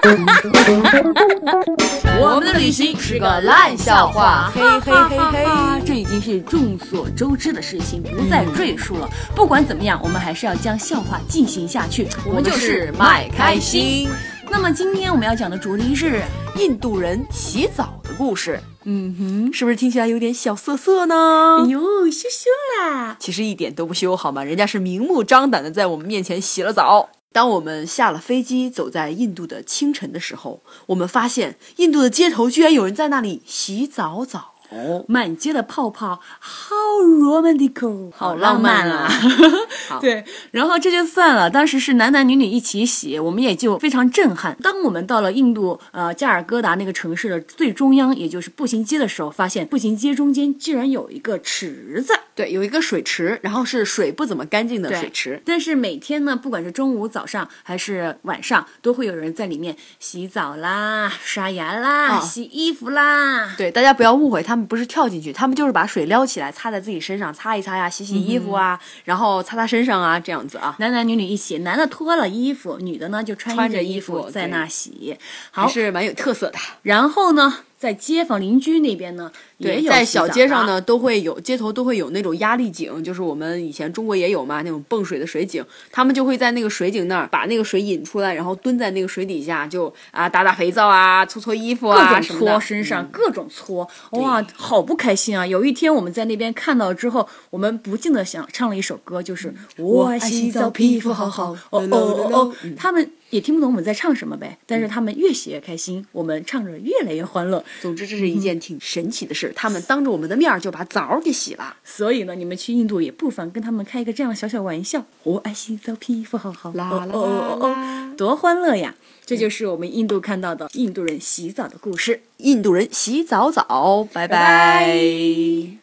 我们的旅行是个烂笑话，嘿嘿嘿嘿，这已经是众所周知的事情，不再赘述了。不管怎么样，我们还是要将笑话进行下去。我们就是麦开心。那么今天我们要讲的主题是印度人洗澡的故事。嗯哼，是不是听起来有点小涩涩呢？哎呦，羞羞啦！其实一点都不羞，好吗？人家是明目张胆的在我们面前洗了澡。当我们下了飞机，走在印度的清晨的时候，我们发现印度的街头居然有人在那里洗澡澡。哦，满街的泡泡，好 romantic，好浪漫啊！对，然后这就算了，当时是男男女女一起洗，我们也就非常震撼。当我们到了印度呃加尔各答那个城市的最中央，也就是步行街的时候，发现步行街中间居然有一个池子，对，有一个水池，然后是水不怎么干净的水池。但是每天呢，不管是中午、早上还是晚上，都会有人在里面洗澡啦、刷牙啦、洗衣服啦。对，大家不要误会，他们。不是跳进去，他们就是把水撩起来，擦在自己身上，擦一擦呀，洗洗衣服啊，然后擦擦身上啊，这样子啊。男男女女一起，男的脱了衣服，女的呢就穿着衣服在那洗，还是蛮有特色的。然后呢？在街坊邻居那边呢，也有在小街上呢，都会有街头都会有那种压力井，就是我们以前中国也有嘛，那种泵水的水井，他们就会在那个水井那儿把那个水引出来，然后蹲在那个水底下，就啊打打肥皂啊，搓搓衣服啊，搓身上，各种搓，哇，好不开心啊！有一天我们在那边看到之后，我们不禁的想唱了一首歌，就是我爱洗澡，皮肤好好，哦哦哦，他们。也听不懂我们在唱什么呗，但是他们越写越开心，我们唱着越来越欢乐。总之，这是一件挺神奇的事。他们当着我们的面就把澡给洗了。所以呢，你们去印度也不妨跟他们开一个这样小小玩笑。我爱洗澡，皮肤好好，啦啦啦，多欢乐呀！这就是我们印度看到的印度人洗澡的故事。印度人洗澡澡，拜拜。